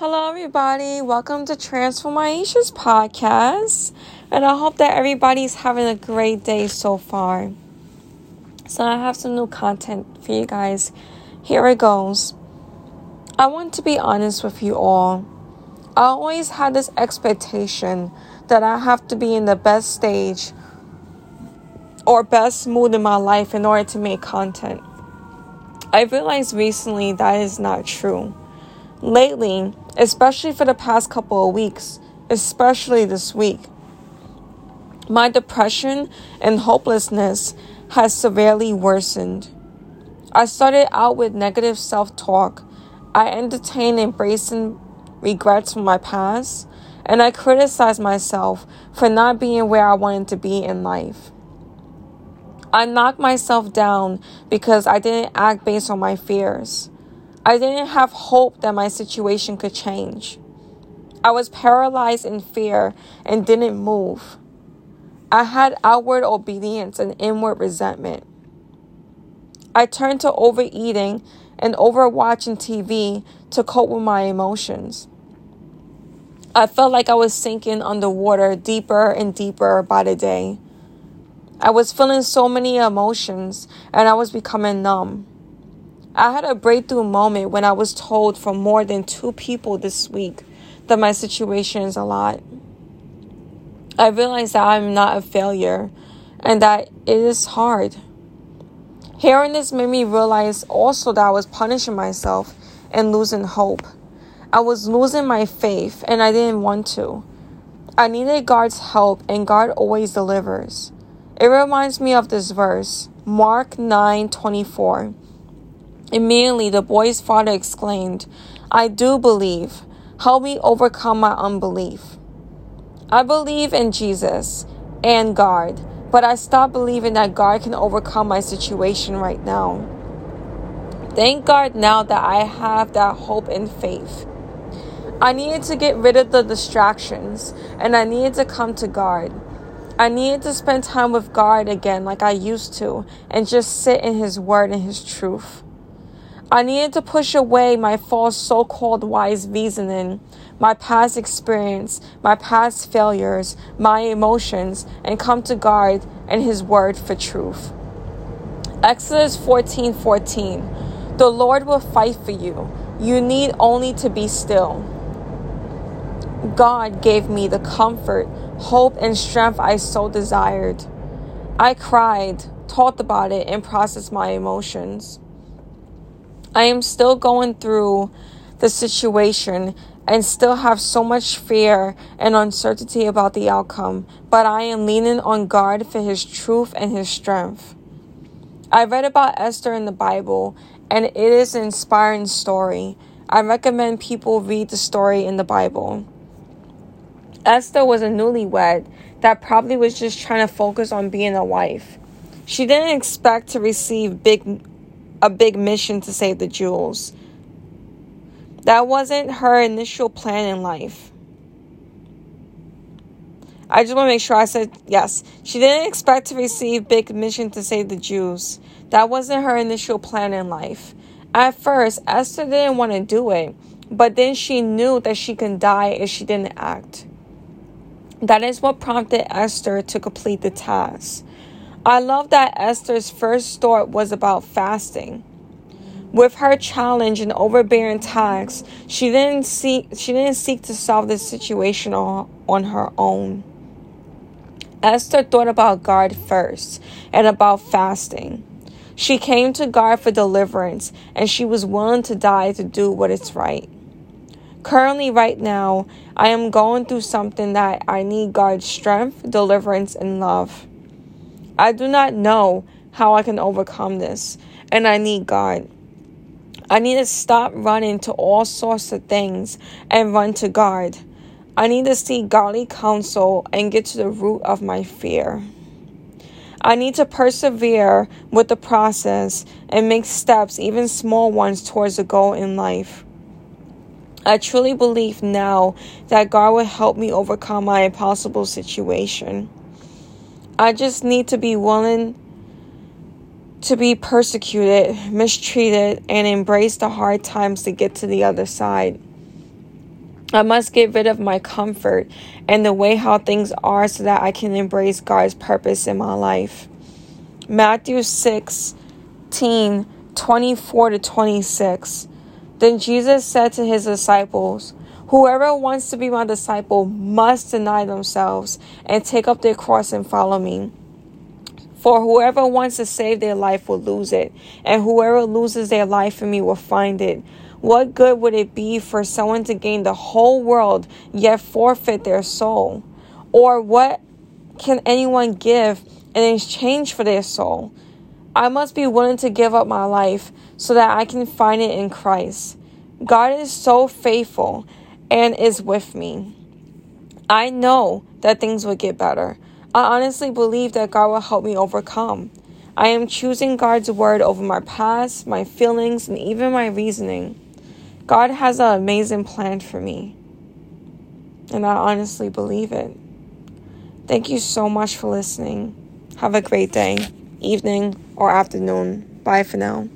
Hello, everybody. Welcome to Transform Aisha's podcast. And I hope that everybody's having a great day so far. So, I have some new content for you guys. Here it goes. I want to be honest with you all. I always had this expectation that I have to be in the best stage or best mood in my life in order to make content. I realized recently that is not true. Lately, especially for the past couple of weeks, especially this week. My depression and hopelessness has severely worsened. I started out with negative self talk. I entertained embracing regrets from my past, and I criticized myself for not being where I wanted to be in life. I knocked myself down because I didn't act based on my fears. I didn't have hope that my situation could change. I was paralyzed in fear and didn't move. I had outward obedience and inward resentment. I turned to overeating and overwatching TV to cope with my emotions. I felt like I was sinking underwater deeper and deeper by the day. I was feeling so many emotions and I was becoming numb. I had a breakthrough moment when I was told from more than two people this week that my situation is a lot. I realized that I'm not a failure and that it is hard. Hearing this made me realize also that I was punishing myself and losing hope. I was losing my faith and I didn't want to. I needed God's help and God always delivers. It reminds me of this verse, Mark 9:24. Immediately, the boy's father exclaimed, I do believe. Help me overcome my unbelief. I believe in Jesus and God, but I stopped believing that God can overcome my situation right now. Thank God now that I have that hope and faith. I needed to get rid of the distractions and I needed to come to God. I needed to spend time with God again like I used to and just sit in His Word and His truth. I needed to push away my false so called wise reasoning, my past experience, my past failures, my emotions, and come to God and His Word for truth. Exodus 14 14. The Lord will fight for you. You need only to be still. God gave me the comfort, hope, and strength I so desired. I cried, talked about it, and processed my emotions. I am still going through the situation and still have so much fear and uncertainty about the outcome, but I am leaning on God for His truth and His strength. I read about Esther in the Bible, and it is an inspiring story. I recommend people read the story in the Bible. Esther was a newlywed that probably was just trying to focus on being a wife. She didn't expect to receive big a big mission to save the jewels. That wasn't her initial plan in life. I just want to make sure I said yes. She didn't expect to receive big mission to save the Jews. That wasn't her initial plan in life. At first, Esther didn't want to do it, but then she knew that she can die if she didn't act. That is what prompted Esther to complete the task. I love that Esther's first thought was about fasting. With her challenge and overbearing tax, she didn't seek she didn't seek to solve the situation on, on her own. Esther thought about God first and about fasting. She came to God for deliverance and she was willing to die to do what is right. Currently, right now, I am going through something that I need God's strength, deliverance, and love. I do not know how I can overcome this, and I need God. I need to stop running to all sorts of things and run to God. I need to seek godly counsel and get to the root of my fear. I need to persevere with the process and make steps, even small ones, towards a goal in life. I truly believe now that God will help me overcome my impossible situation. I just need to be willing to be persecuted, mistreated, and embrace the hard times to get to the other side. I must get rid of my comfort and the way how things are so that I can embrace God's purpose in my life. Matthew 16 24 to 26. Then Jesus said to his disciples, Whoever wants to be my disciple must deny themselves and take up their cross and follow me. For whoever wants to save their life will lose it, and whoever loses their life for me will find it. What good would it be for someone to gain the whole world yet forfeit their soul? Or what can anyone give in exchange for their soul? I must be willing to give up my life so that I can find it in Christ. God is so faithful and is with me. I know that things will get better. I honestly believe that God will help me overcome. I am choosing God's word over my past, my feelings, and even my reasoning. God has an amazing plan for me. And I honestly believe it. Thank you so much for listening. Have a great day, evening, or afternoon. Bye for now.